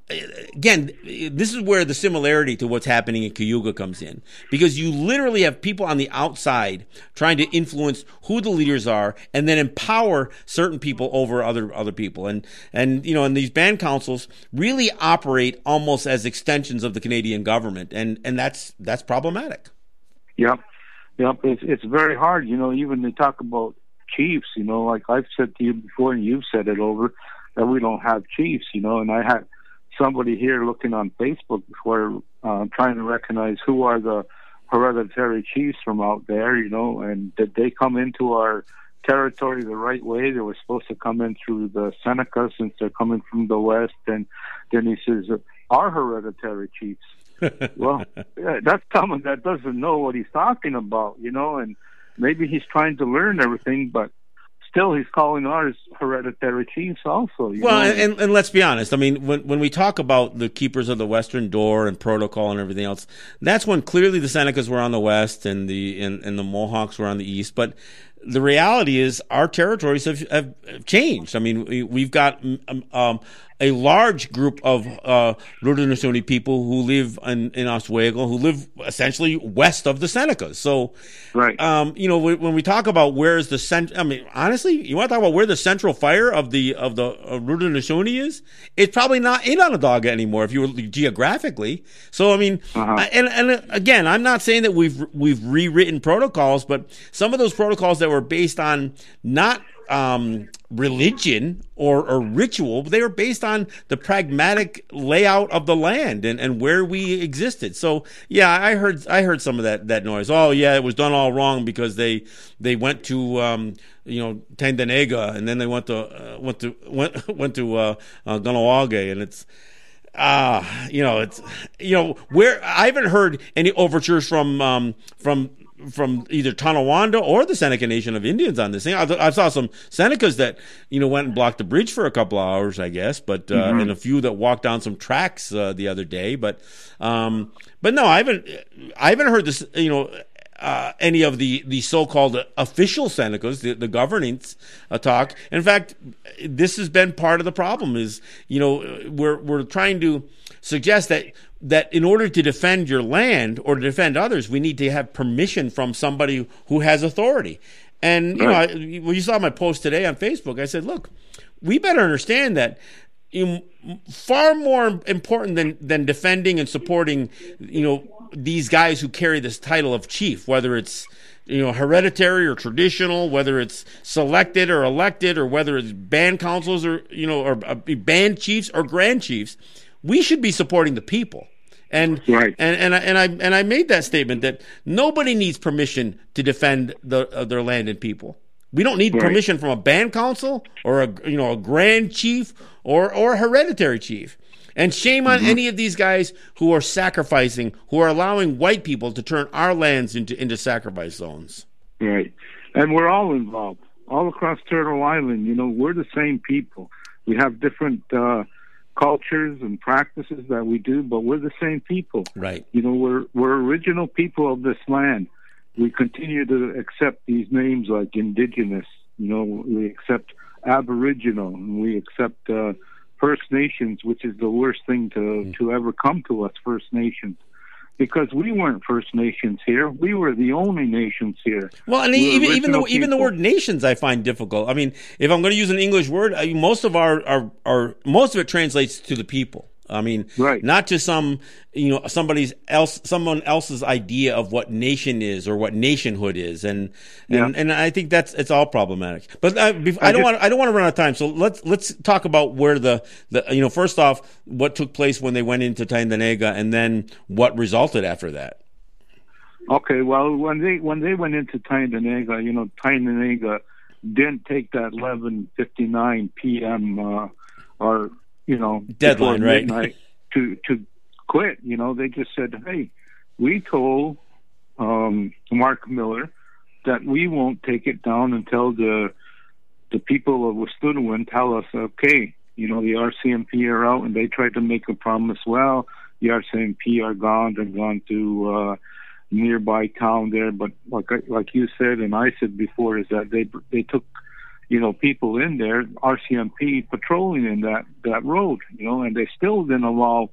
again, this is where the similarity to what's happening in Cayuga comes in. Because you literally have people on the outside trying to influence who the leaders are and then empower certain people over other, other people. And, and, you know, and these band councils really operate almost as extensions of the Canadian government. And, and that's, that's problematic. Yep. Yep. It's, it's very hard. You know, even they talk about chiefs, you know, like I've said to you before and you've said it over that we don't have chiefs, you know, and I had, somebody here looking on Facebook before uh, trying to recognize who are the hereditary chiefs from out there, you know, and did they come into our territory the right way. They were supposed to come in through the Seneca since they're coming from the west. And then he says, our hereditary chiefs. well, that's someone that doesn't know what he's talking about, you know, and maybe he's trying to learn everything, but still he's calling ours hereditary chiefs also. well, and, and, and, let's be honest. I mean, when when we talk about the keepers of the western door and protocol and everything else, that's when clearly the Senecas were on the west and the and, and the Mohawks were on the east. But the reality is our territories have, have changed. I mean, we, have got um, um, a large group of uh, Haudenosaunee people who live in, in Ohsweken, who live essentially west of the Senecas. So, right. Um, you know, when we talk about where's the cent, I mean, honestly, you want to talk about where the central fire of the of the uh, Haudenosaunee is? It's probably not in Onondaga anymore if you were geographically. So, I mean, uh-huh. and and again, I'm not saying that we've we've rewritten protocols, but some of those protocols that were based on not um, religion or, or ritual. They were based on the pragmatic layout of the land and, and where we existed. So yeah, I heard I heard some of that that noise. Oh yeah, it was done all wrong because they they went to um, you know Tyendinaga and then they went to uh, went to went went to uh, uh, and it's uh you know it's you know where I haven't heard any overtures from um from from either Tonawanda or the Seneca Nation of Indians on this thing. I, I, saw some Senecas that you know went and blocked the bridge for a couple of hours, I guess, but uh, mm-hmm. and a few that walked down some tracks uh, the other day. But um, but no, I haven't I haven't heard this. You know. Uh, any of the, the so-called official Senecas, the, the governance uh, talk. In fact, this has been part of the problem. Is you know we're we're trying to suggest that that in order to defend your land or to defend others, we need to have permission from somebody who has authority. And you right. know, I, when you saw my post today on Facebook, I said, "Look, we better understand that." Far more important than than defending and supporting, you know, these guys who carry this title of chief, whether it's you know hereditary or traditional, whether it's selected or elected, or whether it's band councils or you know or uh, band chiefs or grand chiefs we should be supporting the people. And right. and and I, and I and I made that statement that nobody needs permission to defend the, uh, their land and people. We don't need right. permission from a band council or a you know a grand chief or or a hereditary chief. And shame on mm-hmm. any of these guys who are sacrificing, who are allowing white people to turn our lands into into sacrifice zones. Right, and we're all involved, all across Turtle Island. You know, we're the same people. We have different. Uh, cultures and practices that we do, but we're the same people. Right. You know, we're we're original people of this land. We continue to accept these names like indigenous. You know, we accept Aboriginal, and we accept uh, First Nations, which is the worst thing to mm. to ever come to us. First Nations because we weren't First Nations here. We were the only nations here. Well, and we even even the people. even the word nations I find difficult. I mean, if I'm going to use an English word, I mean, most of our, our our most of it translates to the people. I mean, right. not to some, you know, somebody's else, someone else's idea of what nation is or what nationhood is, and and, yeah. and I think that's it's all problematic. But I, I don't want I don't want to run out of time, so let's let's talk about where the the you know first off what took place when they went into Tyendinaga, and then what resulted after that. Okay, well, when they when they went into Tyendinaga, you know, Tyendinaga didn't take that 11:59 p.m. Uh, or you know, deadline, right? to to quit. You know, they just said, "Hey, we told um, Marc Miller that we won't take it down until the the people of Wet'suwet'en tell us, okay, you know, the RCMP are out, and they tried to make a promise. Well, the RCMP are gone and gone to uh, nearby town there, but like like you said and I said before, is that they they took you know, people in there, RCMP patrolling in that, that road, you know, and they still didn't allow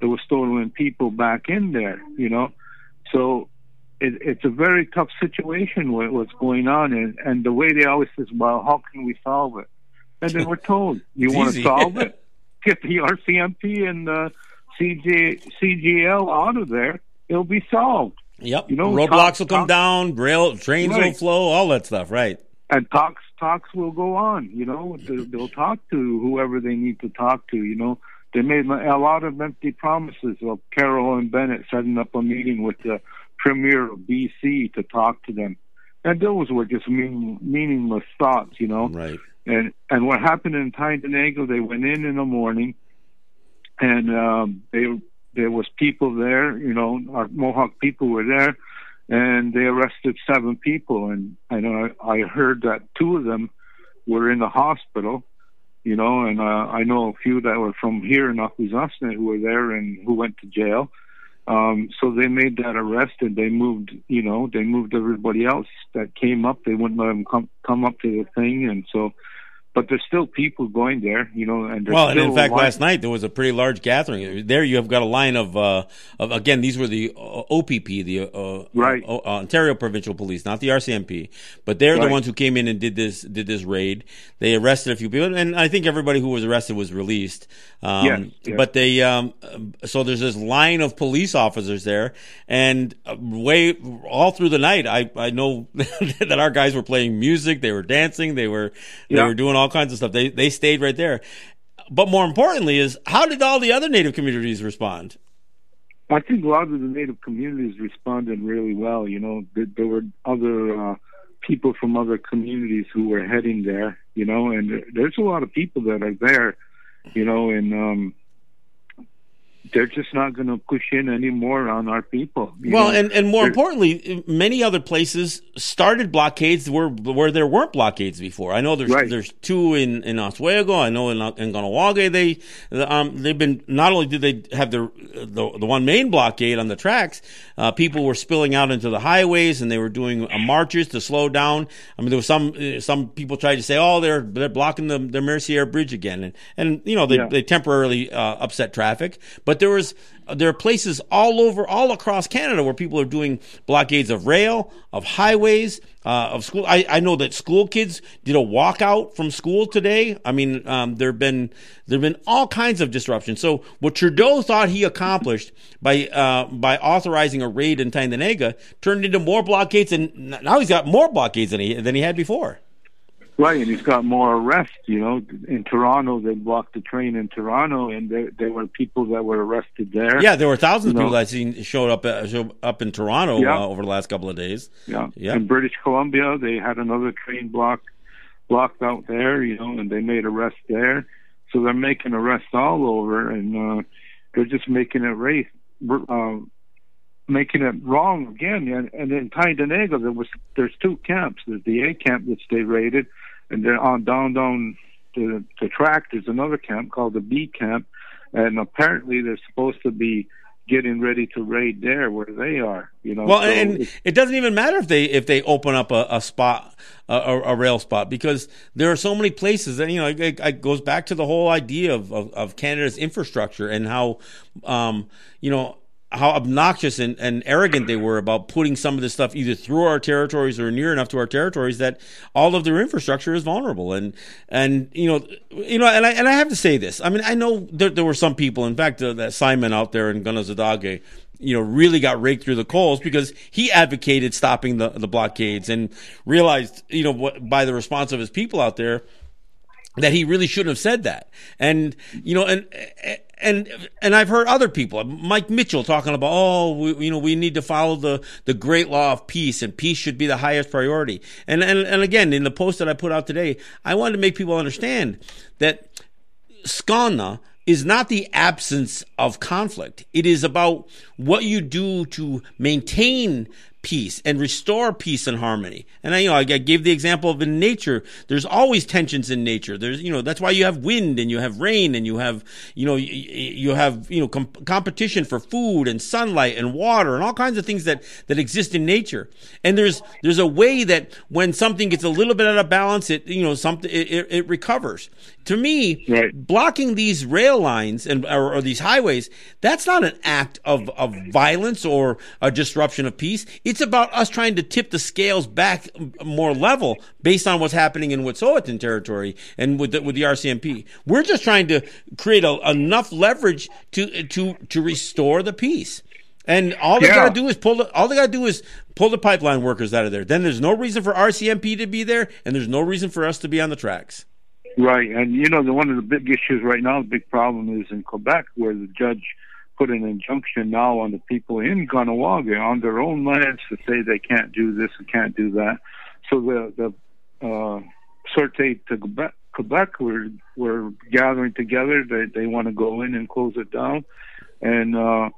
the Wet'suwet'en people back in there, you know. So it, it's a very tough situation with what's going on. And, and the way they always says, well, how can we solve it? And then we're told, you want to solve it? Get the RCMP and the CJ, CGL out of there. It'll be solved. Yep. You know, roadblocks will come talk, down, rail trains right. will flow, all that stuff, right? And talks talks will go on. You know, they'll talk to whoever they need to talk to. You know, they made a lot of empty promises of Carolyn Bennett setting up a meeting with the premier of BC to talk to them. and those were just mean, meaningless thoughts, you know. Right. And and what happened in Tyendinaga, they went in in the morning, and um, they there was people there, you know, our Mohawk people were there, and they arrested seven people, and I know I heard that two of them were in the hospital, you know, and uh, I know a few that were from here in Akwesasne who were there and who went to jail. Um, so they made that arrest and they moved, you know, they moved everybody else that came up. They wouldn't let them come come up to the thing, and so but there's still people going there, you know. And well, and in fact, last night there was a pretty large gathering. There, you have got a line of, uh, of again, these were the uh, OPP, the uh, right. Uh, Ontario Provincial Police, not the RCMP, but they're right. the ones who came in and did this did this raid. They arrested a few people, and I think everybody who was arrested was released. Um, yes, yes. But they, um, so there's this line of police officers there, and uh, way all through the night, I I know that our guys were playing music, they were dancing, they were they yeah. were doing all kinds of stuff. They they stayed right there. But more importantly, is how did all the other Native communities respond? I think a lot of the Native communities responded really well. You know, there were other uh, people from other communities who were heading there. You know, and there's a lot of people that are there. You know, and um, they're just not going to push in anymore on our people. Well, know? and, and more they're, importantly, many other places started blockades where where there weren't blockades before. I know there's right. there's two in in Ohsweken. I know in in Kahnawake they um, they've been not only did they have the the, the one main blockade on the tracks, uh, people were spilling out into the highways and they were doing uh, marches to slow down. I mean, there was some uh, some people tried to say, oh, they're they're blocking the the Mercier Bridge again, and and you know they yeah. they temporarily uh, upset traffic, but there was there are places all over, all across Canada where people are doing blockades of rail, of highways, uh, of school. I, I know that school kids did a walkout from school today. I mean, um, there've been there've been all kinds of disruptions. So what Trudeau thought he accomplished by uh, by authorizing a raid in Tyendinaga turned into more blockades, and now he's got more blockades than he than he had before. Right, and he's got more arrests. You know, in Toronto, they blocked the train in Toronto, and there, there were people that were arrested there. Yeah, there were thousands you of people that seen showed up uh, showed up in Toronto yeah. uh, over the last couple of days. Yeah, yeah. In British Columbia, they had another train blocked blocked out there. You know, and they made arrests there. So they're making arrests all over, and uh, they're just making it race. Uh, making it wrong again. And, and in Tyendinaga, there was there's two camps. There's the A camp that they raided, and then on down down the, the track, there's another camp called the B camp, and apparently they're supposed to be getting ready to raid there where they are. You know, well, so and it doesn't even matter if they if they open up a, a spot, a, a, rail spot, because there are so many places that you know it, it goes back to the whole idea of, of, of Canada's infrastructure and how, um, you know how obnoxious and, and arrogant they were about putting some of this stuff either through our territories or near enough to our territories that all of their infrastructure is vulnerable. And and you know you know and I and I have to say this. I mean I know there, there were some people. In fact, uh, that Simon out there in Kanesatake, you know, really got raked through the coals because he advocated stopping the the blockades and realized you know what by the response of his people out there that he really shouldn't have said that. And you know and and and I've heard other people, Mike Mitchell, talking about, oh, we, you know, we need to follow the the great law of peace, and peace should be the highest priority. And and and again, in the post that I put out today, I wanted to make people understand that Skana is not the absence of conflict. It is about what you do to maintain peace and restore peace and harmony. And I, you know, I gave the example of in nature, there's always tensions in nature. There's, you know, that's why you have wind and you have rain and you have, you know, you, have, you know, com- competition for food and sunlight and water and all kinds of things that, that exist in nature. And there's, there's a way that when something gets a little bit out of balance, it, you know, something, it, it recovers. To me, right. blocking these rail lines and, or, or these highways, that's not an act of, of violence or a disruption of peace it's about us trying to tip the scales back more level based on what's happening in Wet'suwet'en territory and with the, with the RCMP. We're just trying to create a, enough leverage to to to restore the peace. And all they yeah. gotta do is pull the, all they gotta do is pull the pipeline workers out of there. Then there's no reason for RCMP to be there, and there's no reason for us to be on the tracks. Right, and you know the one of the big issues right now, the big problem is in Quebec, where the judge put an injunction now on the people in Kahnawake on their own lands to say they can't do this and can't do that. So the the uh, Sûreté du Quebec, Quebec were were gathering together. They they want to go in and close it down, and uh,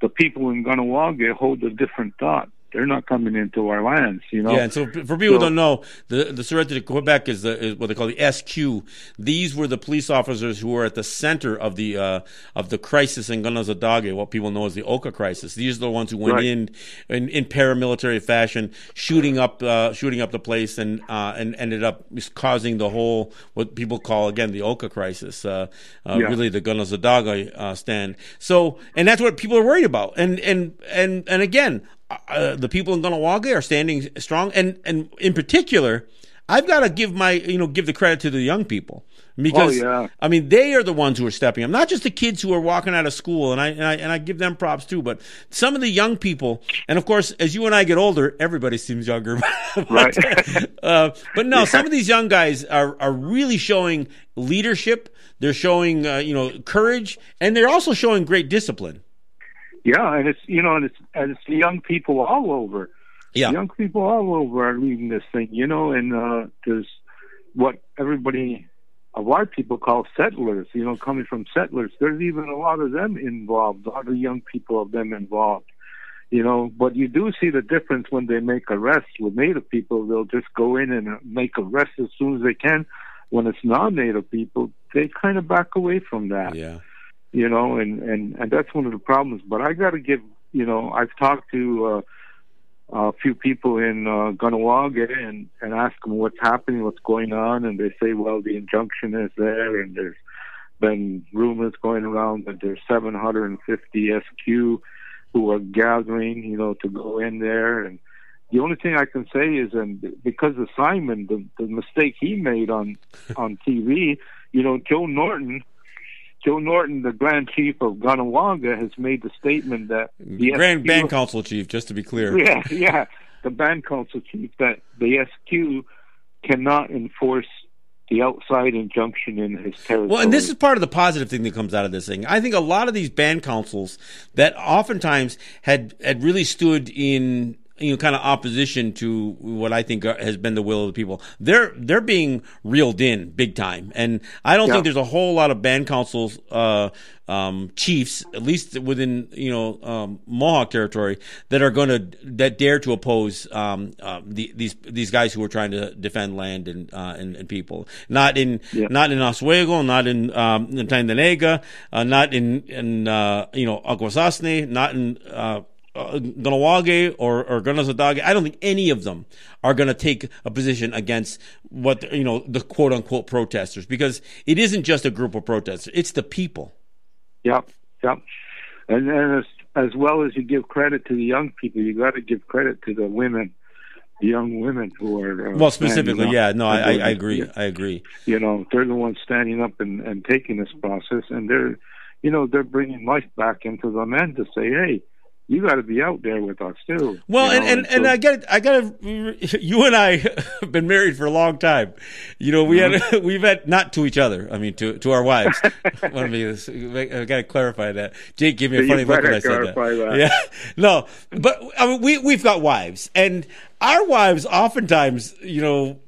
the people in Kahnawake hold a different thought they're not coming into our lands, you know. Yeah, and so for people so, who don't know, the the Sûreté de Quebec is, the, is what they call the SQ. These were the police officers who were at the center of the uh, of the crisis in Kanehsatake, what people know as the Oka crisis. These are the ones who went right. in, in, in paramilitary fashion, shooting up uh, shooting up the place, and uh, and ended up causing the whole what people call again the Oka crisis, uh, uh, yeah. really the Kanehsatake uh, stand. So, and that's what people are worried about. And and and and again, uh, the people in Kahnawake are standing strong, and and in particular, I've got to give my you know give the credit to the young people because oh, yeah. I mean they are the ones who are stepping up, not just the kids who are walking out of school, and I, and I and I give them props too, but some of the young people, and of course, as you and I get older, everybody seems younger, but, right? uh, but no, yeah. some of these young guys are are really showing leadership. They're showing uh, you know courage, and they're also showing great discipline. Yeah, and it's you know, and it's and it's young people all over. Yeah, young people all over are reading this thing, you know, and uh, there's what everybody, a lot of people call settlers, you know, coming from settlers. There's even a lot of them involved, a lot of young people of them involved, you know. But you do see the difference when they make arrests with Native people. They'll just go in and make arrests as soon as they can. When it's non-Native people, they kind of back away from that. Yeah you know, and and and that's one of the problems. But I got to give, you know, I've talked to uh, a few people in uh, Kahnawake and and ask them what's happening, what's going on, and they say, well, the injunction is there, and there's been rumors going around that there's 750 SQ who are gathering, you know, to go in there and. The only thing I can say is, and because of Simon, the, the mistake he made on on TV, you know, Joe Norton Joe Norton, the Grand Chief of Kahnawake, has made the statement that the Grand SQ, Band Council Chief, just to be clear. Yeah, yeah, the Band Council Chief that the SQ cannot enforce the outside injunction in his territory. Well, and this is part of the positive thing that comes out of this thing. I think a lot of these band councils that oftentimes had had really stood in you know, kind of opposition to what I think has been the will of the people. They're they're being reeled in big time, and I don't yeah. think there's a whole lot of band councils uh, um, chiefs, at least within you know um, Mohawk territory, that are going to that dare to oppose um, uh, the, these these guys who are trying to defend land and uh, and, and, people. Not in yeah. not in Ohsweken, not in um, in Tyendinaga, uh, not in in uh, you know Akwesasne, not in uh, or, or Kanehsatake, I don't think any of them are going to take a position against what, you know, the quote unquote protesters because it isn't just a group of protesters, it's the people. Yep, yep. And, and as, as well as you give credit to the young people, you got to give credit to the women, the young women who are. Uh, well, specifically, yeah, no, I, I, agree. I agree. You know, they're the ones standing up and, and taking this process, and they're, you know, they're bringing life back into the men to say, hey, you got to be out there with us too. Well, and, know? and, and, so, I got I got to you and I have been married for a long time. You know, we mm-hmm. had we've had not to each other. I mean, to to our wives. Want to be? I got to clarify that. Jake gave me a funny look when I said that. that. Yeah, no, but I mean, we we've got wives, and our wives oftentimes, you know,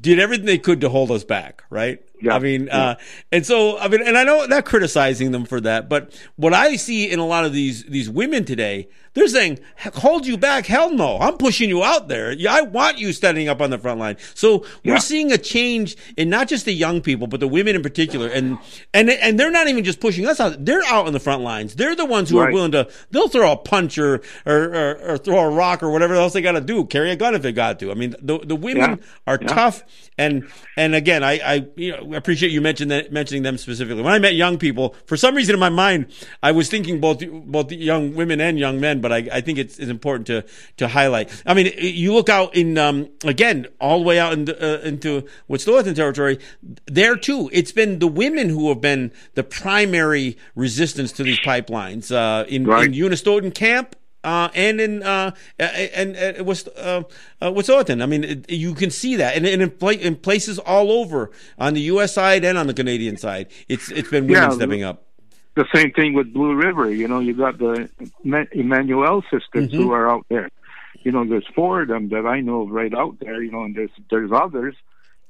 did everything they could to hold us back, right? Yeah, I mean, yeah. uh, and so I mean, and I know not criticizing them for that, but what I see in a lot of these these women today, they're saying, "Hold you back? Hell no! I'm pushing you out there. I want you standing up on the front line." So we're seeing a change in not just the young people, but the women in particular, and and and they're not even just pushing us out; they're out on the front lines. They're the ones who right. are willing to. They'll throw a punch or or, or, or throw a rock or whatever else they got to do. Carry a gun if they got to. I mean, the the women are tough, and and again, I I you know appreciate you mentioning that, mentioning them specifically. When I met young people, for some reason in my mind, I was thinking both both young women and young men, but I, I think it's, it's important to to highlight. I mean, you look out in um, again all the way out in the, uh, into territory. There too, it's been the women who have been the primary resistance to these pipelines uh, in, right. in Unistoten camp uh, and in uh, and, and what's uh, uh, Wet'suwet'en. I mean, it, you can see that, and, and in, pla- in, places all over on the U.S. side and on the Canadian side, it's it's been women yeah, stepping up. The same thing with Blue River. You know, you got the Emmanuel sisters mm-hmm. who are out there. You know, there's four of them that I know right out there. You know, and there's there's others,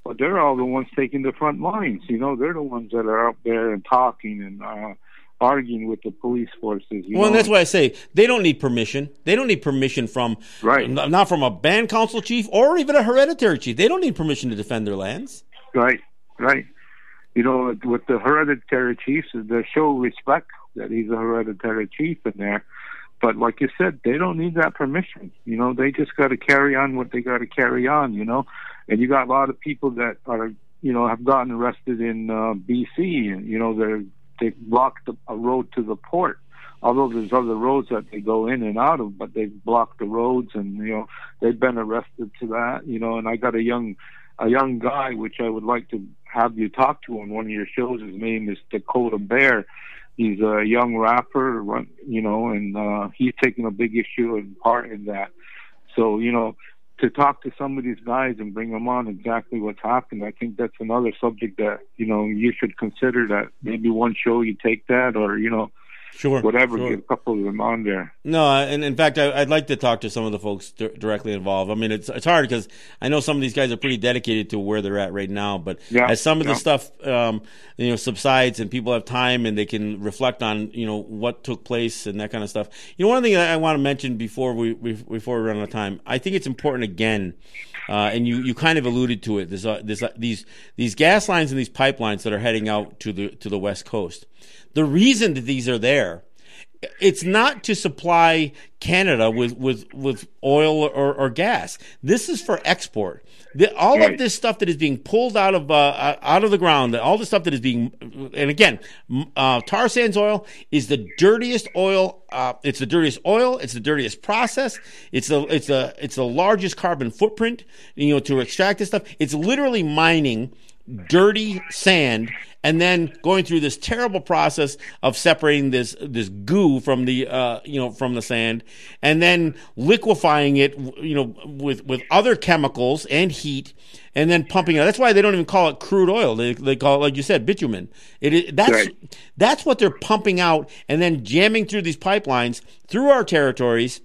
but they're all the ones taking the front lines. You know, they're the ones that are out there and talking and. uh arguing with the police forces. well, know? and that's why I say they don't need permission. They don't need permission from right, not from a band council chief or even a hereditary chief. They don't need permission to defend their lands. Right, right you know, with the hereditary chiefs, they show respect that he's a hereditary chief in there. But like you said, they don't need that permission. You know, they just got to carry on what they got to carry on. You know, and you got a lot of people that are, you know, have gotten arrested in uh, BC, and you know, they're they blocked a road to the port. Although there's other roads that they go in and out of, but they've blocked the roads, and you know, they've been arrested to that. You know, and I got a young a young guy, which I would like to have you talk to on one of your shows. His name is Dakota Bear. He's a young rapper, you know, and uh, he's taking a big issue and part in that. So, you know, to talk to some of these guys and bring them on exactly what's happened, I think that's another subject that, you know, you should consider that maybe one show you take that or, you know, Sure. Whatever, sure. get a couple of them on there. No, and in fact, I, would like to talk to some of the folks d- directly involved. I mean, it's it's hard because I know some of these guys are pretty dedicated to where they're at right now. But yeah, as some of yeah. the stuff, um, you know, subsides and people have time and they can reflect on, you know, what took place and that kind of stuff. You know, one thing that I want to mention before we, we before we run out of time, I think it's important again. Uh, and you, you kind of alluded to it. There's, uh, there's uh, these these gas lines and these pipelines that are heading out to the to the west coast. The reason that these are there, it's not to supply Canada with, with, with oil or, or gas. This is for export. The, all right. of this stuff that is being pulled out of uh, uh out of the ground, all the stuff that is being, and again, uh, tar sands oil is the dirtiest oil. Uh, it's the dirtiest oil. It's the dirtiest process. It's the it's the it's the largest carbon footprint. You know to extract this stuff. It's literally mining dirty sand and then going through this terrible process of separating this this goo from the uh, you know from the sand, and then liquefying it you know with with other chemicals and heat, and then pumping it. That's why they don't even call it crude oil. They, they call it like you said bitumen. It that's right. that's what they're pumping out and then jamming through these pipelines through our territories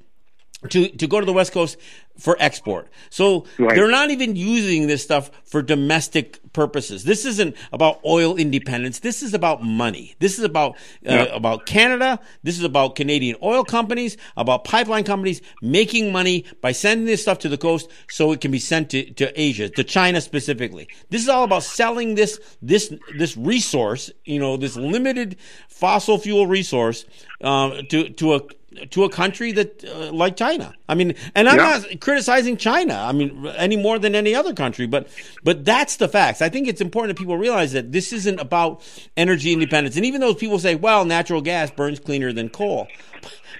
to to go to the west coast for export. So right. they're not even using this stuff for domestic purposes. This isn't about oil independence. This is about money. This is about uh, yep. about Canada. This is about Canadian oil companies, about pipeline companies making money by sending this stuff to the coast so it can be sent to, to Asia, to China specifically. This is all about selling this this this resource, you know, this limited fossil fuel resource uh, to to a to a country that uh, like China. I mean, and I'm yeah. not criticizing China. I mean, any more than any other country, but but that's the facts. I think it's important that people realize that this isn't about energy independence. And even though people say, "Well, natural gas burns cleaner than coal,"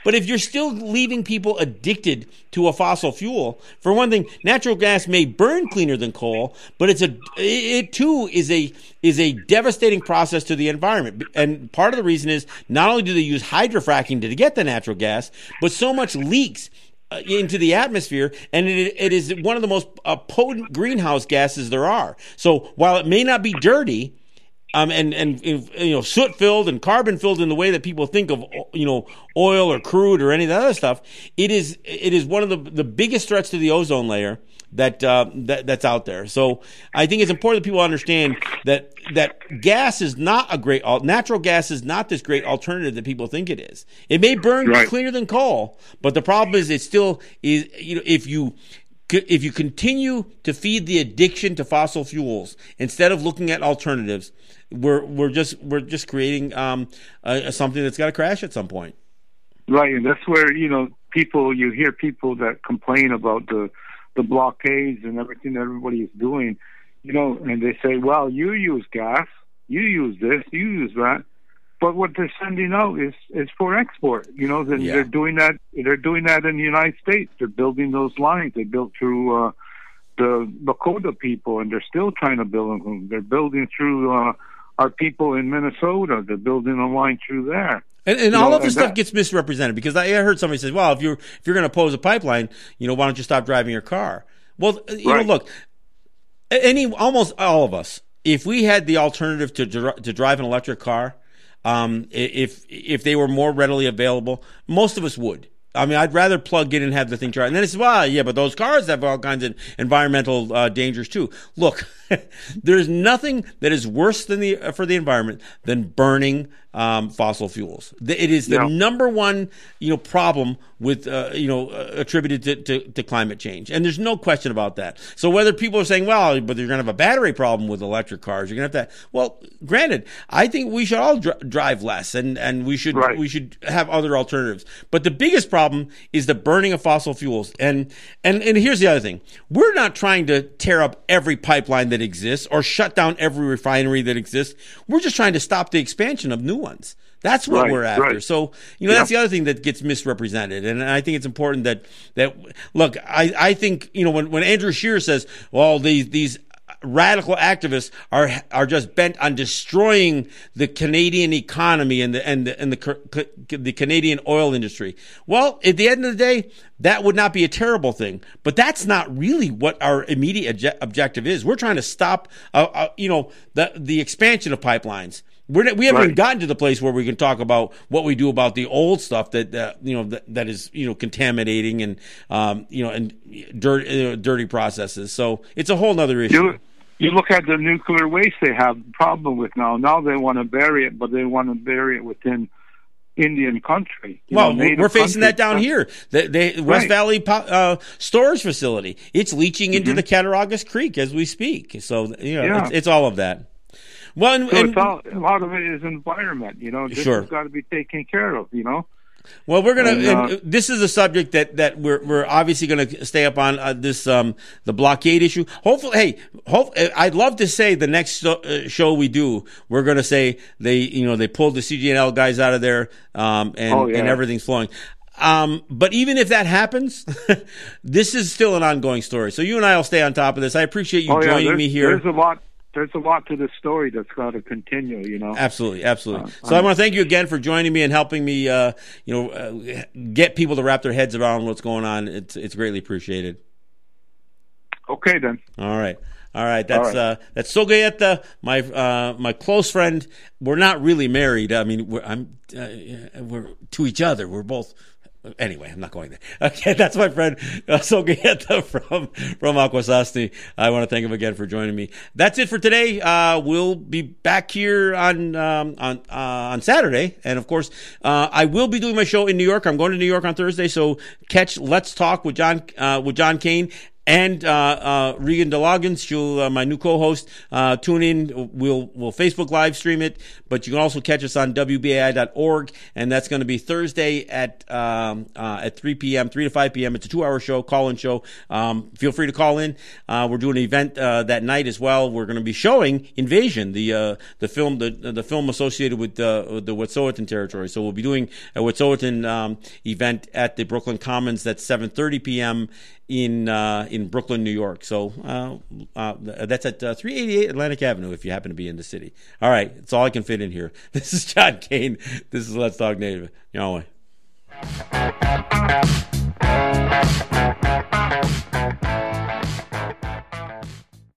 But if you're still leaving people addicted to a fossil fuel, for one thing, natural gas may burn cleaner than coal, but it's a it too is a is a devastating process to the environment. And part of the reason is not only do they use hydrofracking to get the natural gas, but so much leaks into the atmosphere, and it, it is one of the most uh, potent greenhouse gases there are. So while it may not be dirty, um, and, and, you know, soot filled and carbon filled in the way that people think of, you know, oil or crude or any of that other stuff. It is, it is one of the, the biggest threats to the ozone layer that, uh, that, that's out there. So I think it's important that people understand that, that gas is not a great, natural gas is not this great alternative that people think it is. It may burn right. cleaner than coal, but the problem is it still is, you know, if you, if you continue to feed the addiction to fossil fuels instead of looking at alternatives, we're we're just we're just creating um, something that's got to crash at some point. Right, and that's where you know people you hear people that complain about the the blockades and everything that everybody is doing, you know, and they say, "Well, you use gas, you use this, you use that." But what they're sending out is is for export. You know, they're, yeah. they're doing that. They're doing that in the United States. They're building those lines. They built through uh, the Lakota people, and they're still trying to build them. They're building through uh, our people in Minnesota. They're building a line through there. And, and all know, of this stuff that, gets misrepresented because I heard somebody say, "Well, if you're if you're going to oppose a pipeline, you know, why don't you stop driving your car?" Well, you right. know, look, any almost all of us, if we had the alternative to to drive an electric car, um, if if they were more readily available, most of us would. I mean, I'd rather plug in and have the thing charge. And then it's, well, yeah, but those cars have all kinds of environmental uh, dangers too. Look, there's nothing that is worse than the uh, for the environment than burning um, fossil fuels. It is the yeah. number one, you know, problem with, uh, you know, uh, attributed to, to, to, climate change. And there's no question about that. So whether people are saying, well, but you're going to have a battery problem with electric cars, you're going to have that. Well, granted, I think we should all dr- drive less and, and we should, right. we should have other alternatives. But the biggest problem is the burning of fossil fuels. And, and, and here's the other thing. We're not trying to tear up every pipeline that exists or shut down every refinery that exists. We're just trying to stop the expansion of new ones. That's what right, we're after. Right. So, you know, yeah. that's the other thing that gets misrepresented. And I think it's important that, that, look, I, I think, you know, when, when Andrew Scheer says, well, these, these radical activists are are just bent on destroying the Canadian economy and the and the and the, the Canadian oil industry. Well, at the end of the day, that would not be a terrible thing, but that's not really what our immediate objective is. We're trying to stop, uh, uh, you know, the the expansion of pipelines. We're, we haven't right. even gotten to the place where we can talk about what we do about the old stuff that, you know that, that is you know contaminating and um, you know and dirty uh, dirty processes. So it's a whole other issue. You, you look at the nuclear waste they have problem with now. Now they want to bury it, but they want to bury it within Indian country. Well, know, we're facing country. that down here. The, the West right. Valley uh, storage facility. It's leaching into mm-hmm. the Cattaraugus Creek as we speak. So you know, yeah. it's, it's all of that. Well, and, so and, all, a lot of it is environment. You know, this sure. has got to be taken care of. You know. Well, we're gonna. And, uh, this is a subject that that we're we're obviously gonna stay up on uh, this um the blockade issue. Hopefully, hey, hope I'd love to say the next uh, show we do, we're gonna say they you know they pulled the CGNL guys out of there um and oh, yeah. and everything's flowing. Um, but even if that happens, this is still an ongoing story. So you and I will stay on top of this. I appreciate you oh, joining me here. There's a lot there's a lot to the story that's got to continue. You know. Absolutely, absolutely. Uh, so I want to thank you again for joining me and helping me, uh, you know, uh, get people to wrap their heads around what's going on. It's it's greatly appreciated. Okay then. All right. All right, that's All right. uh that's Sogayeta, my uh my close friend. We're not really married. I mean, we're I'm uh, we're to each other. We're both Anyway, I'm not going there. Okay, that's my friend uh, Solgayeta from from Akwesasne. I want to thank him again for joining me. That's it for today. Uh, we'll be back here on um, on uh, on Saturday, and of course, uh, I will be doing my show in New York. I'm going to New York on Thursday, so catch Let's Talk with John uh, with John Kane and uh, uh, Regan DeLoggins, she'll uh, my new co-host. Uh, tune in. We'll we'll Facebook live stream it, but you can also catch us on wbai.org, and that's going to be Thursday at um, uh, at 3 p.m., 3 to 5 p.m. It's a two-hour show, call-in show. Um, feel free to call in. Uh, we're doing an event that night as well. We're going to be showing Invasion, the the film the the film associated with the the Wet'suwet'en territory. So we'll be doing a Wet'suwet'en um, event at the Brooklyn Commons. That's 7:30 p.m in uh, in Brooklyn, New York. So uh, uh, that's at uh, 388 Atlantic Avenue if you happen to be in the city. All right, it's all I can fit in here. This is John Kane. This is Let's Talk Native. Yahweh.